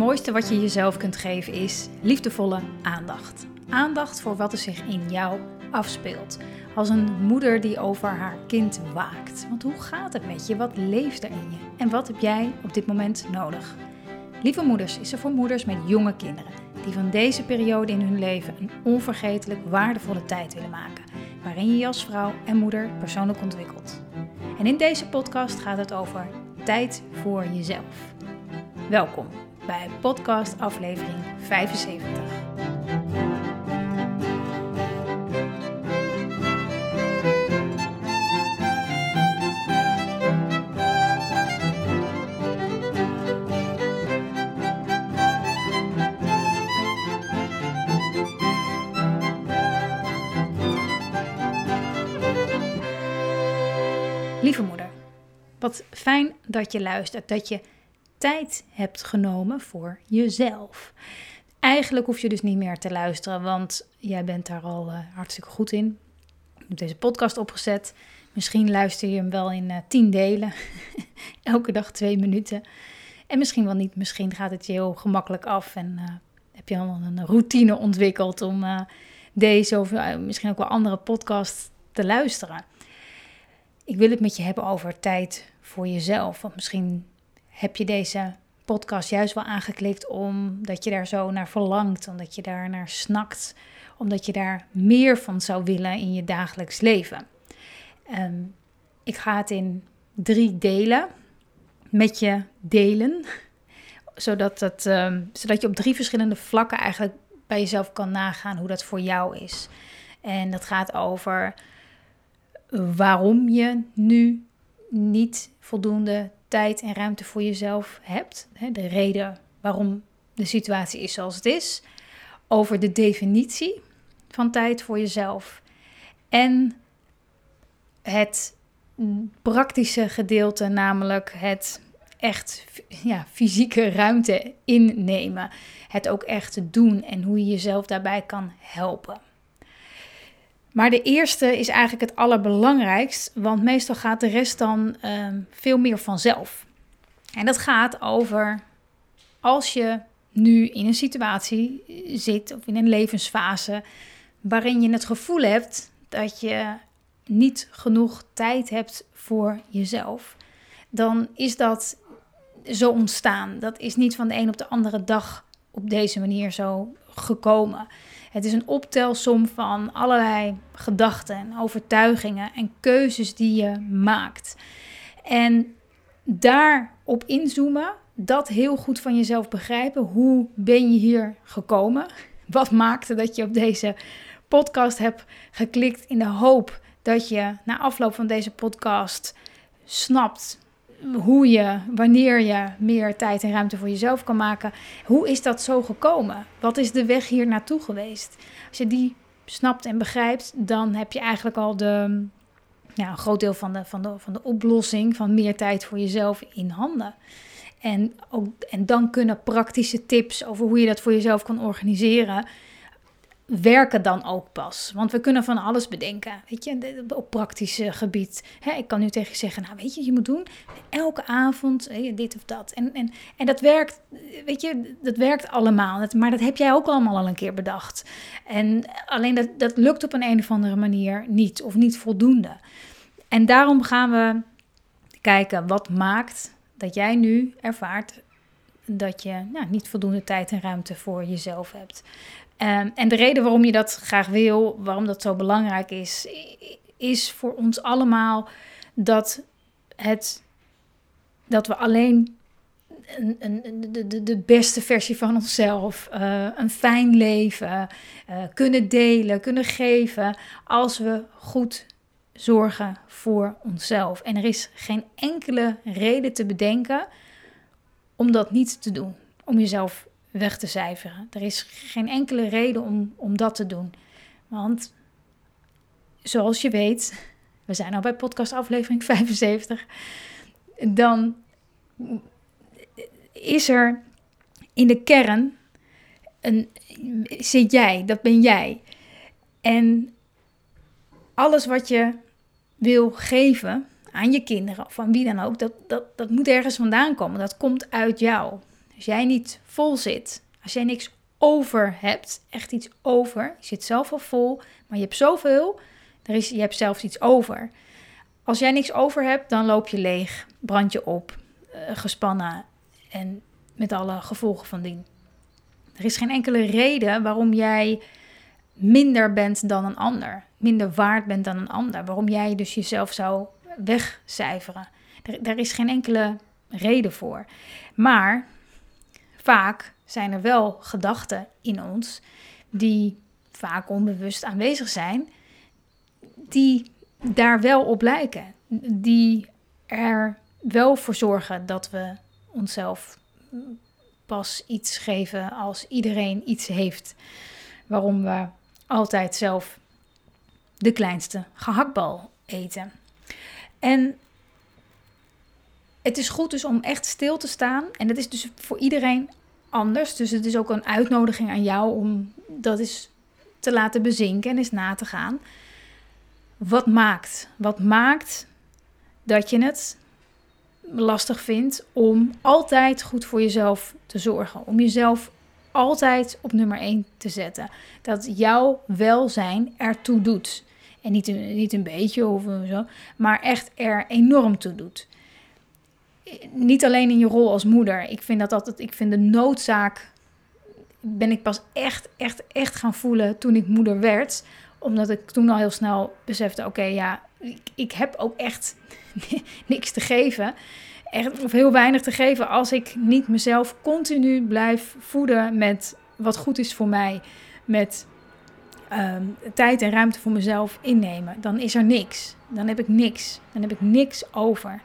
mooiste wat je jezelf kunt geven is liefdevolle aandacht. Aandacht voor wat er zich in jou afspeelt. Als een moeder die over haar kind waakt. Want hoe gaat het met je? Wat leeft er in je? En wat heb jij op dit moment nodig? Lieve Moeders is er voor moeders met jonge kinderen. Die van deze periode in hun leven een onvergetelijk waardevolle tijd willen maken. Waarin je je als vrouw en moeder persoonlijk ontwikkelt. En in deze podcast gaat het over tijd voor jezelf. Welkom bij podcast aflevering 75. Lieve moeder, wat fijn dat je luistert, dat je tijd hebt genomen voor jezelf. Eigenlijk hoef je dus niet meer te luisteren, want jij bent daar al uh, hartstikke goed in. Ik heb deze podcast opgezet. Misschien luister je hem wel in uh, tien delen. Elke dag twee minuten. En misschien wel niet. Misschien gaat het je heel gemakkelijk af en uh, heb je al een routine ontwikkeld om deze of misschien ook wel andere podcasts te luisteren. Ik wil het met je hebben over tijd voor jezelf. Want misschien heb je deze podcast juist wel aangeklikt omdat je daar zo naar verlangt, omdat je daar naar snakt, omdat je daar meer van zou willen in je dagelijks leven. Um, ik ga het in drie delen met je delen, zodat, het, um, zodat je op drie verschillende vlakken eigenlijk bij jezelf kan nagaan hoe dat voor jou is. En dat gaat over waarom je nu niet voldoende tijd en ruimte voor jezelf hebt. De reden waarom de situatie is zoals het is. Over de definitie van tijd voor jezelf. En het praktische gedeelte, namelijk het echt ja, fysieke ruimte innemen. Het ook echt doen en hoe je jezelf daarbij kan helpen. Maar de eerste is eigenlijk het allerbelangrijkst, want meestal gaat de rest dan um, veel meer vanzelf. En dat gaat over als je nu in een situatie zit of in een levensfase waarin je het gevoel hebt dat je niet genoeg tijd hebt voor jezelf, dan is dat zo ontstaan. Dat is niet van de een op de andere dag op deze manier zo gekomen. Het is een optelsom van allerlei gedachten en overtuigingen en keuzes die je maakt. En daarop inzoomen, dat heel goed van jezelf begrijpen. Hoe ben je hier gekomen? Wat maakte dat je op deze podcast hebt geklikt in de hoop dat je na afloop van deze podcast snapt hoe je, wanneer je meer tijd en ruimte voor jezelf kan maken. Hoe is dat zo gekomen? Wat is de weg hier naartoe geweest? Als je die snapt en begrijpt, dan heb je eigenlijk al de, ja, een groot deel van de, van, de, van de oplossing van meer tijd voor jezelf in handen. En, ook, en dan kunnen praktische tips over hoe je dat voor jezelf kan organiseren werken dan ook pas. Want we kunnen van alles bedenken, weet je, op praktisch gebied. Hè, ik kan nu tegen je zeggen, nou weet je, je moet doen elke avond dit of dat. En, en, en dat werkt, weet je, dat werkt allemaal. maar dat heb jij ook allemaal al een keer bedacht. En alleen dat, dat lukt op een, een of andere manier niet of niet voldoende. En daarom gaan we kijken wat maakt dat jij nu ervaart dat je nou, niet voldoende tijd en ruimte voor jezelf hebt. Ehm, en de reden waarom je dat graag wil, waarom dat zo belangrijk is, is voor ons allemaal dat, het, dat we alleen een, een, de, de, beste versie van onszelf, uh, een fijn leven uh, kunnen delen, kunnen geven, als we goed zorgen voor onszelf. En er is geen enkele reden te bedenken om dat niet te doen, om jezelf weg te cijferen. Er is geen enkele reden om, om dat te doen. Want zoals je weet, we zijn al bij podcast aflevering 75, dan is er in de kern een, zit jij, dat ben jij. En alles wat je wil geven aan je kinderen of wie dan ook, dat, dat, dat moet ergens vandaan komen. Dat komt uit jou. Als jij niet vol zit, als jij niks over hebt, echt iets over, je zit zelf al vol, maar je hebt zoveel, er is, je hebt zelfs iets over. Als jij niks over hebt, dan loop je leeg, brand je op, uh, gespannen en met alle gevolgen van dien. Er is geen enkele reden waarom jij minder bent dan een ander, minder waard bent dan een ander, waarom jij dus jezelf zou wegcijferen. Er, er is geen enkele reden voor. Maar vaak zijn er wel gedachten in ons die vaak onbewust aanwezig zijn, die daar wel op lijken. Die er wel voor zorgen dat we onszelf pas iets geven als iedereen iets heeft. Waarom we altijd zelf de kleinste gehaktbal eten. En het is goed dus om echt stil te staan. En dat is dus voor iedereen anders. Dus het is ook een uitnodiging aan jou om dat eens te laten bezinken en eens na te gaan. Wat maakt? Wat maakt dat je het lastig vindt om altijd goed voor jezelf te zorgen? Om jezelf altijd op nummer 1 te zetten. Dat jouw welzijn ertoe doet. En niet een, niet een beetje of zo, maar echt er enorm toe doet. Niet alleen in je rol als moeder. Ik vind dat altijd, ik vind de noodzaak, ben ik pas echt, echt, echt gaan voelen toen ik moeder werd. Omdat ik toen al heel snel besefte, oké, ja, ik, ik heb ook echt niks te geven echt, of heel weinig te geven als ik niet mezelf continu blijf voeden met wat goed is voor mij. Met Ehm, tijd en ruimte voor mezelf innemen, dan is er niks. Dan heb ik niks. Dan heb ik niks over.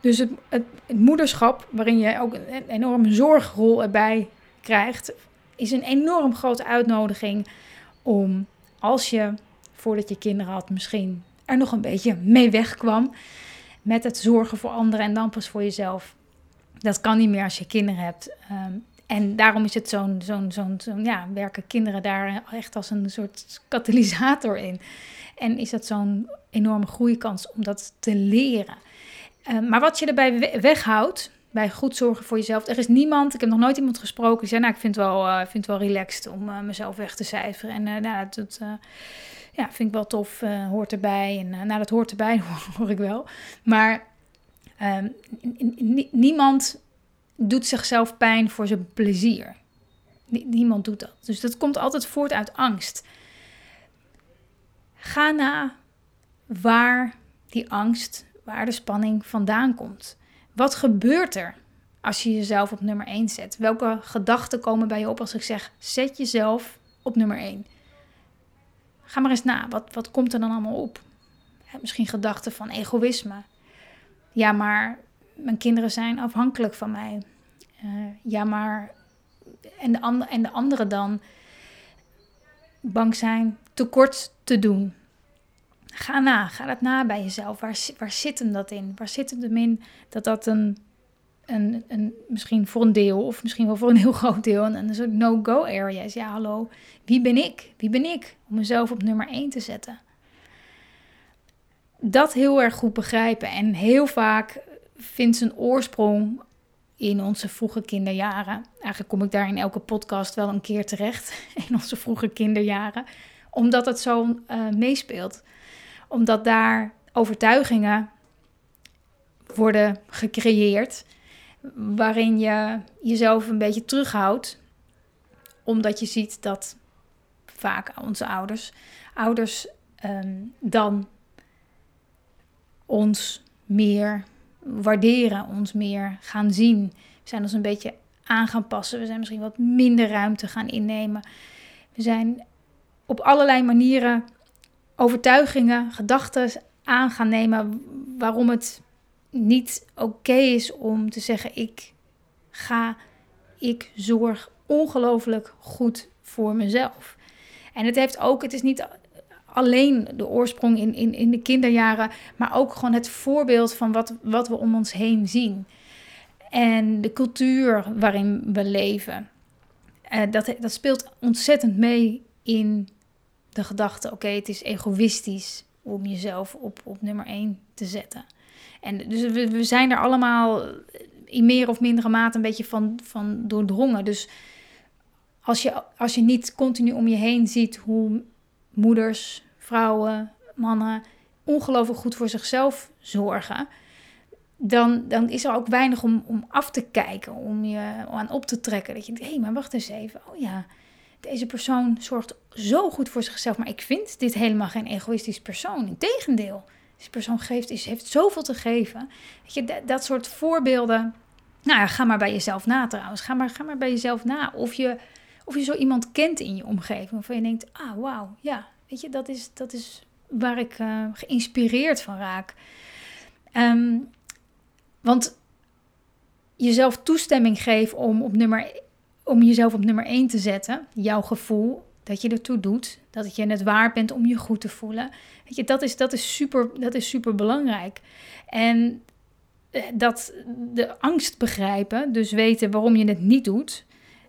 Dus het, het, moederschap, waarin je ook een enorme zorgrol erbij krijgt, is een enorm grote uitnodiging om als je voordat je kinderen had misschien er nog een beetje mee wegkwam met het zorgen voor anderen en dan pas voor jezelf. Dat kan niet meer als je kinderen hebt. Ehm, en daarom is het zo'n, zo'n, zo'n, ja, werken kinderen daar echt als een soort katalysator in. En is dat zo'n enorme groeikans om dat te leren. Uh, maar wat je erbij weghoudt, bij goed zorgen voor jezelf. Er is niemand, ik heb nog nooit iemand gesproken die zei, nou, ik vind het wel, uh, vind het wel relaxed om uh, mezelf weg te cijferen. En nou, dat, ja, vind ik wel tof, hoort erbij. En nou, dat hoort erbij, hoor ik wel. Maar ehm, niemand doet zichzelf pijn voor zijn plezier. Niemand doet dat. Dus dat komt altijd voort uit angst. Ga na waar die angst, waar de spanning vandaan komt. Wat gebeurt er als je jezelf op nummer 1 zet? Welke gedachten komen bij je op als ik zeg: zet jezelf op nummer 1? Ga maar eens na. Wat, wat komt er dan allemaal op? Misschien gedachten van egoïsme. Ja, maar mijn kinderen zijn afhankelijk van mij. Uh, ja, maar. En de, en de anderen dan bang zijn tekort te doen. Ga na, ga dat na bij jezelf. Waar, waar zit hem dat in? Waar zit hem in dat dat een, een, een, misschien voor een deel, of misschien wel voor een heel groot deel, een, een soort no-go area is? Ja, hallo, wie ben ik? Wie ben ik om mezelf op nummer 1 te zetten? Dat heel erg goed begrijpen. En heel vaak vindt zijn oorsprong in onze vroege kinderjaren. Eigenlijk kom ik daar in elke podcast wel een keer terecht. In onze vroege kinderjaren. Omdat het zo uh, meespeelt. Omdat daar overtuigingen worden gecreëerd. Waarin je jezelf een beetje terughoudt. Omdat je ziet dat vaak onze ouders, ouders um, dan ons meer waarderen, ons meer gaan zien. We zijn ons een beetje aan gaan passen. We zijn misschien wat minder ruimte gaan innemen. We zijn op allerlei manieren overtuigingen, gedachten aan gaan nemen waarom het niet oké is om te zeggen: ik ga, ik zorg ongelooflijk goed voor mezelf. En het heeft ook, het is niet alleen de oorsprong in, in, in de kinderjaren, maar ook gewoon het voorbeeld van wat, wat we om ons heen zien. En de cultuur waarin we leven. Uh, dat, dat speelt ontzettend mee in de gedachte: oké, het is egoïstisch om jezelf op, op nummer 1 te zetten. En dus we, we zijn er allemaal in meer of mindere mate een beetje van, van doordrongen. Dus als je, als je niet continu om je heen ziet hoe moeders, vrouwen, mannen ongelooflijk goed voor zichzelf zorgen, dan, dan is er ook weinig om, om af te kijken, om je aan op te trekken. Dat je denkt, hé, maar wacht eens even. Oh ja, deze persoon zorgt zo goed voor zichzelf, maar ik vind dit helemaal geen egoïstisch persoon. Integendeel, deze persoon geeft, is, heeft zoveel te geven. Weet je, dat, soort voorbeelden. Nou ja, ga maar bij jezelf na trouwens. Ga maar, ga maar bij jezelf na. Of je, of je zo iemand kent in je omgeving. Waarvan je denkt, ah wauw, ja, weet je, dat is, dat is waar ik uh, geïnspireerd van raak. Um, want jezelf toestemming geven om, op nummer, om jezelf op nummer 1 te zetten, jouw gevoel, dat je ertoe doet, dat je het waard bent om je goed te voelen. Weet je, dat is, dat is, super, dat is super belangrijk. En eh, dat de angst begrijpen, dus weten waarom je het niet doet,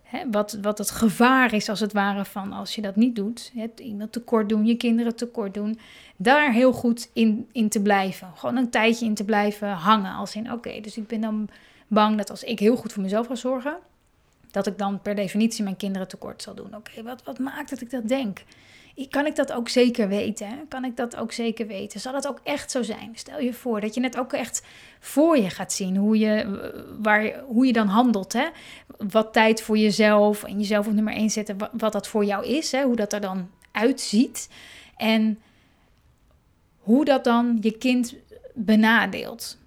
hè, wat, wat het gevaar is als het ware van als je dat niet doet, hè, iemand tekort doen, je kinderen tekort doen, daar heel goed in, in te blijven. Gewoon een tijdje in te blijven hangen. Als in, oké, dus ik ben dan bang dat als ik heel goed voor mezelf ga zorgen, dat ik dan per definitie mijn kinderen tekort zal doen. Oké, wat, wat maakt dat ik dat denk? Kan ik dat ook zeker weten? Kan ik dat ook zeker weten? Zal dat ook echt zo zijn? Stel je voor dat je net ook echt voor je gaat zien hoe je, waar, hoe je dan handelt. Hè? Wat tijd voor jezelf en jezelf op nummer 1 zetten, wat dat voor jou is, hè? hoe dat er dan uitziet. En hoe dat dan je kind benadeelt.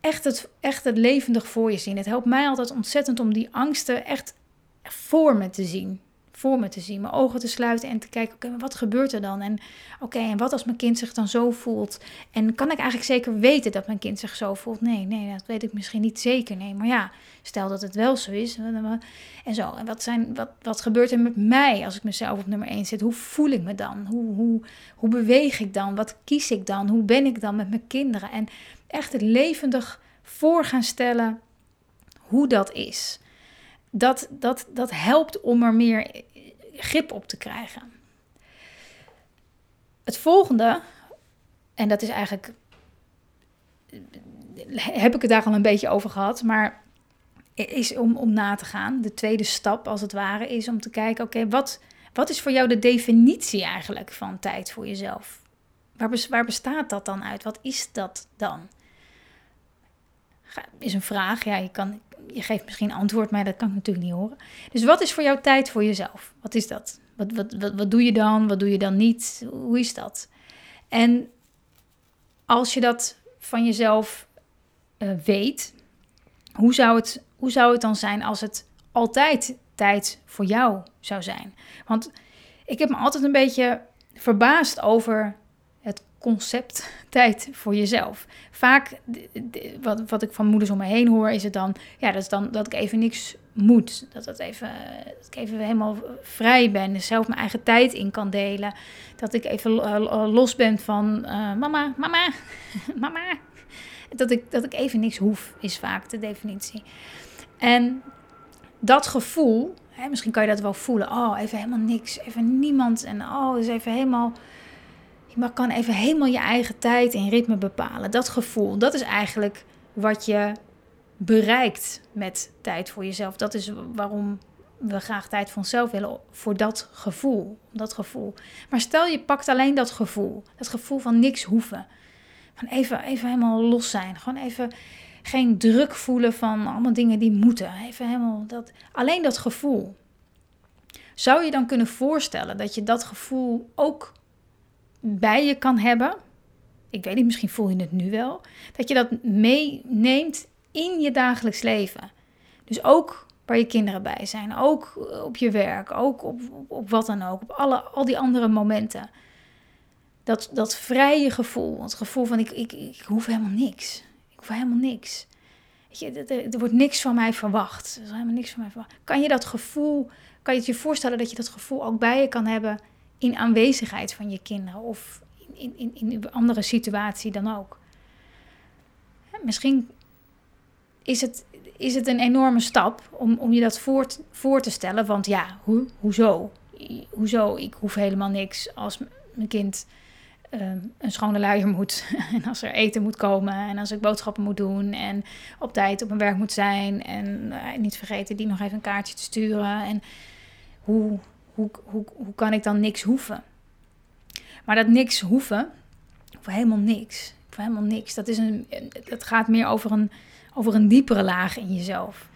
Echt het, echt het levendig voor je zien. Het helpt mij altijd ontzettend om die angsten echt voor me te zien voor me te zien, mijn ogen te sluiten en te kijken, oké, wat gebeurt er dan? En oké, en wat als mijn kind zich dan zo voelt? En kan ik eigenlijk zeker weten dat mijn kind zich zo voelt? Nee, nee, dat weet ik misschien niet zeker. Nee, maar ja, stel dat het wel zo is. En zo, en wat, zijn, wat, wat gebeurt er met mij als ik mezelf op nummer 1 zet? Hoe voel ik me dan? Hoe, hoe, hoe beweeg ik dan? Wat kies ik dan? Hoe ben ik dan met mijn kinderen? En echt het levendig voor gaan stellen hoe dat is. Dat, dat, dat helpt om er meer grip op te krijgen. Het volgende, en dat is eigenlijk, heb ik het daar al een beetje over gehad, maar is om, om na te gaan. De tweede stap, als het ware, is om te kijken: oké, wat, wat is voor jou de definitie eigenlijk van tijd voor jezelf? Waar, waar bestaat dat dan uit? Wat is dat dan? Is een vraag. Ja, je kan je geeft misschien antwoord, maar dat kan ik natuurlijk niet horen. Dus wat is voor jou tijd voor jezelf? Wat is dat? Wat, wat, wat, wat doe je dan? Wat doe je dan niet? Hoe is dat? En als je dat van jezelf uh, weet, hoe zou, het, hoe zou het dan zijn als het altijd tijd voor jou zou zijn? Want ik heb me altijd een beetje verbaasd over concept tijd voor jezelf. Vaak, wat, wat ik van moeders om me heen hoor, is het dan, ja, dat is dan dat ik even niks moet. Dat, dat, even, dat ik even helemaal vrij ben, dus zelf mijn eigen tijd in kan delen. Dat ik even los ben van uh, mama, mama, mama. Dat ik, dat ik even niks hoef, is vaak de definitie. En dat gevoel, hè, misschien kan je dat wel voelen. Oh, even helemaal niks, even niemand. En oh, is even helemaal je kan even helemaal je eigen tijd en ritme bepalen. Dat gevoel, dat is eigenlijk wat je bereikt met tijd voor jezelf. Dat is waarom we graag tijd voor onszelf willen, voor dat gevoel. Dat gevoel. Maar stel je pakt alleen dat gevoel, dat gevoel van niks hoeven. Van even, even helemaal los zijn. Gewoon even geen druk voelen van allemaal dingen die moeten. Even helemaal dat, alleen dat gevoel. Zou je dan kunnen voorstellen dat je dat gevoel ook bij je kan hebben. Ik weet niet, misschien voel je het nu wel. Dat je dat meeneemt in je dagelijks leven. Dus ook waar je kinderen bij zijn. Ook op je werk. Ook op, op, wat dan ook. Op alle, al die andere momenten. Dat, dat vrije gevoel. Het gevoel van ik, ik, ik hoef helemaal niks. Ik hoef helemaal niks. Weet je, er, er, wordt niks van mij verwacht. Er is helemaal niks van mij verwacht. Kan je dat gevoel, kan je je voorstellen dat je dat gevoel ook bij je kan hebben in aanwezigheid van je kinderen of in, in, in een andere situatie dan ook. Misschien is het, is het een enorme stap om, om je dat voor, te stellen. Want ja, hoe, hoezo? Hoezo? Ik hoef helemaal niks als mijn kind ehm, een schone luier moet. en als er eten moet komen. En als ik boodschappen moet doen. En op tijd op mijn werk moet zijn. En eh, niet vergeten die nog even een kaartje te sturen. En hoe, hoe, hoe, hoe kan ik dan niks hoeven? Maar dat niks hoeven, of helemaal niks. Of helemaal niks. Dat, is een, dat gaat meer over een, over een diepere laag in jezelf.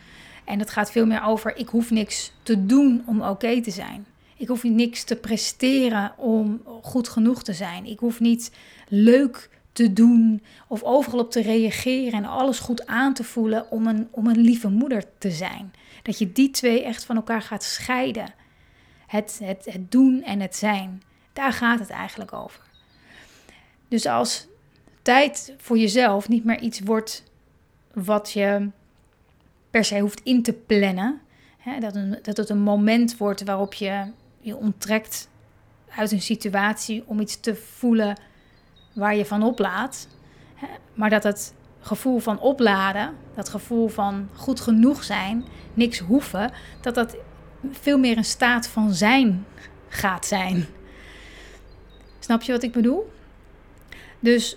En het gaat veel meer over: ik hoef niks te doen om oké te zijn. Ik hoef niks te presteren om goed genoeg te zijn. Ik hoef niet leuk te doen of overal op te reageren en alles goed aan te voelen om een, om een lieve moeder te zijn. Dat je die twee echt van elkaar gaat scheiden. Het, het, het doen en het zijn. Daar gaat het eigenlijk over. Dus als tijd voor jezelf niet meer iets wordt wat je per se hoeft in te plannen. Hè, dat, een, dat het een moment wordt waarop je je onttrekt uit een situatie om iets te voelen waar je van oplaat. Hè, maar dat het gevoel van opladen, dat gevoel van goed genoeg zijn, niks hoeven, dat dat veel meer een staat van zijn gaat zijn. Snap je wat ik bedoel? Dus,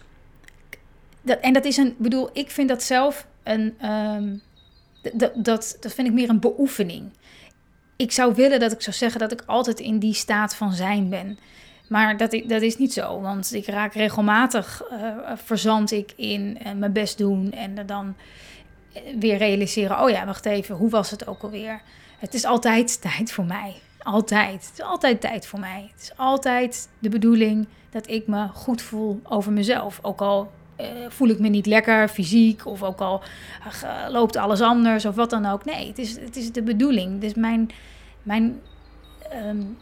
dat, en dat is een, bedoel, ik vind dat zelf een, um, dat, dat, vind ik meer een beoefening. Ik zou willen dat ik zou zeggen dat ik altijd in die staat van zijn ben. Maar dat, dat is niet zo, want ik raak regelmatig, uh, verzand ik in uh, mijn best doen en dan weer realiseren, oh ja, wacht even, hoe was het ook alweer? Het is altijd tijd voor mij. Altijd. Het is altijd tijd voor mij. Het is altijd de bedoeling dat ik me goed voel over mezelf. Ook al uh, voel ik me niet lekker fysiek of ook al uh, loopt alles anders of wat dan ook. Nee, het is, het is de bedoeling. Dus mijn, mijn um,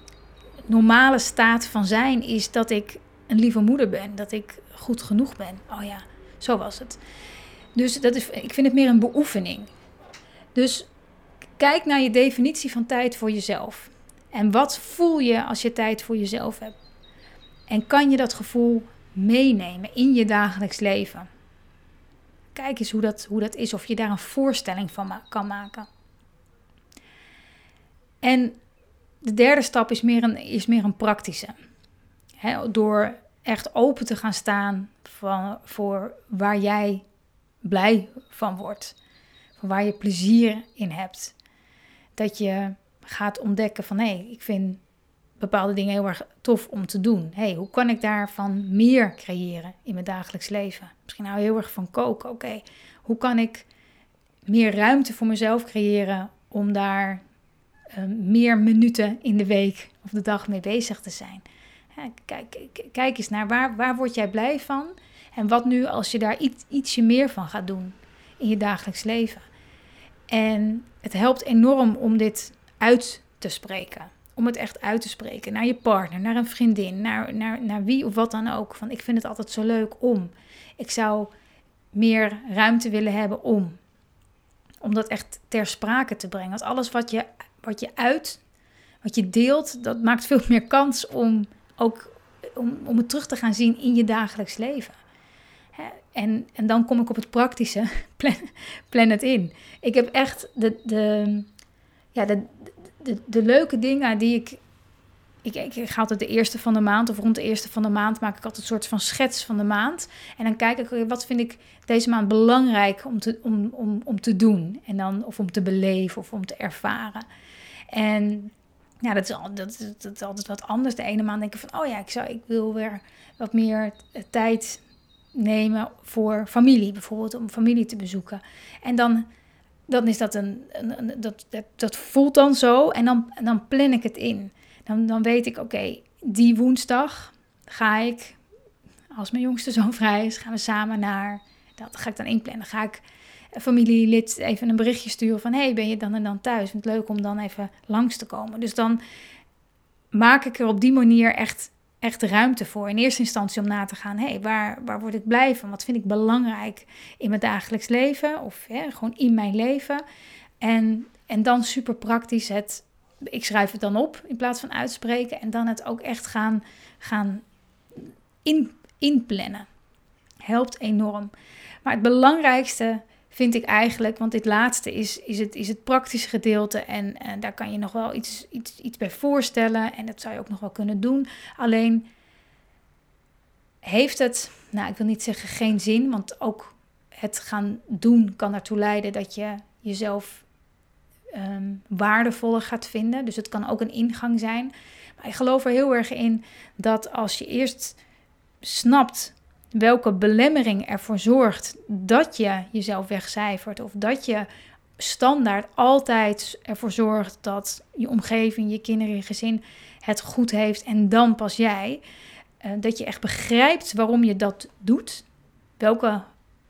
normale staat van zijn is dat ik een lieve moeder ben. Dat ik goed genoeg ben. Oh ja, zo was het. Dus dat is, ik vind het meer een beoefening. Dus kijk naar je definitie van tijd voor jezelf. En wat voel je als je tijd voor jezelf hebt? En kan je dat gevoel meenemen in je dagelijks leven? Kijk eens hoe dat, hoe dat is, of je daar een voorstelling van kan maken. En de derde stap is meer een, is meer een praktische. door echt open te gaan staan van, voor waar jij blij van wordt. Van waar je plezier in hebt. Dat je gaat ontdekken van hé, hey, ik vind bepaalde dingen heel erg tof om te doen. hey, hoe kan ik daarvan meer creëren in mijn dagelijks leven? Misschien nou heel erg van koken. Oké, hoe kan ik meer ruimte voor mezelf creëren om daar uh, meer minuten in de week of de dag mee bezig te zijn? kijk, kijk eens naar waar, waar word jij blij van? En wat nu als je daar iets, ietsje meer van gaat doen in je dagelijks leven? En het helpt enorm om dit uit te spreken. Om het echt uit te spreken naar je partner, naar een vriendin, naar, naar, naar wie of wat dan ook. Van ik vind het altijd zo leuk om. Ik zou meer ruimte willen hebben om. Om dat echt ter sprake te brengen. Want alles wat je, wat je uit, wat je deelt, dat maakt veel meer kans om ook om, om het terug te gaan zien in je dagelijks leven. En, en dan kom ik op het praktische. Plan, plan het in. Ik heb echt de, de, ja, de, de, de leuke dingen die ik, ik, ik, ga altijd de eerste van de maand of rond de eerste van de maand maak ik altijd een soort van schets van de maand. En dan kijk ik, wat vind ik deze maand belangrijk om te, om, om, om te doen. En dan, of om te beleven of om te ervaren. En ja, dat is, dat, dat is altijd wat anders. De ene maand denk ik van, oh ja, ik, zou, ik wil weer wat meer tijd nemen voor familie, bijvoorbeeld om familie te bezoeken. En dan dan is dat een, een, dat, dat, voelt dan zo en dan, dan plan ik het in. Dan, dan weet ik, oké, die woensdag ga ik, als mijn jongste zoon vrij is, gaan we samen naar, dat ga ik dan inplannen. Ga ik familielid even een berichtje sturen van, hey, ben je dan en dan thuis? Vind het leuk om dan even langs te komen. Dus dan maak ik er op die manier echt echt ruimte voor. In eerste instantie om na te gaan, hé, hey, waar, waar word ik blij van? Wat vind ik belangrijk in mijn dagelijks leven of gewoon in mijn leven? En, en dan super praktisch het, ik schrijf het dan op in plaats van uitspreken en dan het ook echt gaan, gaan in, inplannen. Helpt enorm. Maar het belangrijkste vind ik eigenlijk, want dit laatste is, is, het, is het praktische gedeelte. En, en daar kan je nog wel iets, iets, iets bij voorstellen. En dat zou je ook nog wel kunnen doen. Alleen heeft het, nou ik wil niet zeggen geen zin, want ook het gaan doen kan ertoe leiden dat je jezelf ehm, waardevoller gaat vinden. Dus het kan ook een ingang zijn. Maar ik geloof er heel erg in dat als je eerst snapt welke belemmering ervoor zorgt dat je jezelf wegcijfert of dat je standaard altijd ervoor zorgt dat je omgeving, je kinderen, je gezin het goed heeft en dan pas jij. Uh, dat je echt begrijpt waarom je dat doet, welke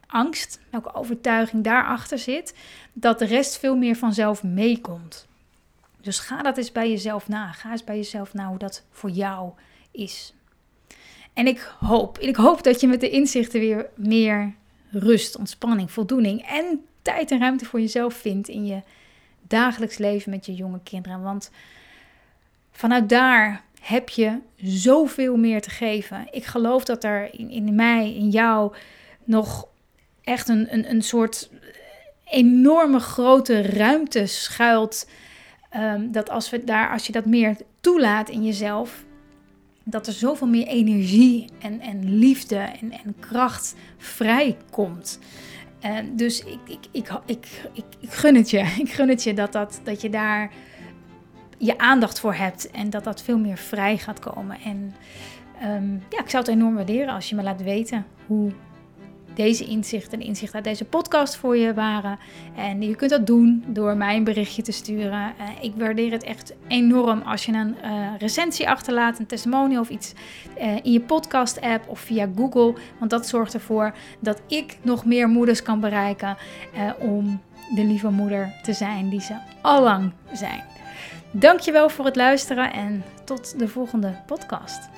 angst, welke overtuiging daarachter zit, dat de rest veel meer vanzelf meekomt. Dus ga dat eens bij jezelf na. Ga eens bij jezelf na hoe dat voor jou is. En ik hoop, ik hoop dat je met de inzichten weer meer rust, ontspanning, voldoening en tijd en ruimte voor jezelf vindt in je dagelijks leven met je jonge kinderen. Want vanuit daar heb je zoveel meer te geven. Ik geloof dat er in, in mij, in jou, nog echt een, een, een soort enorme grote ruimte schuilt. Um, dat als, we daar, als je dat meer toelaat in jezelf, dat er zoveel meer energie en, en liefde en, en kracht vrijkomt. En dus ik, ik, ik, ik, ik, gun het je. Ik gun het je dat, dat, dat je daar je aandacht voor hebt en dat dat veel meer vrij gaat komen. En um, ja, ik zou het enorm waarderen als je me laat weten hoe deze inzichten en inzichten uit deze podcast voor je waren. En je kunt dat doen door mij een berichtje te sturen. Uh, ik waardeer het echt enorm als je een uh, recensie achterlaat, een testimonial of iets uh, in je podcast-app of via Google. Want dat zorgt ervoor dat ik nog meer moeders kan bereiken om de lieve moeder te zijn die ze allang zijn. Dankjewel voor het luisteren en tot de volgende podcast.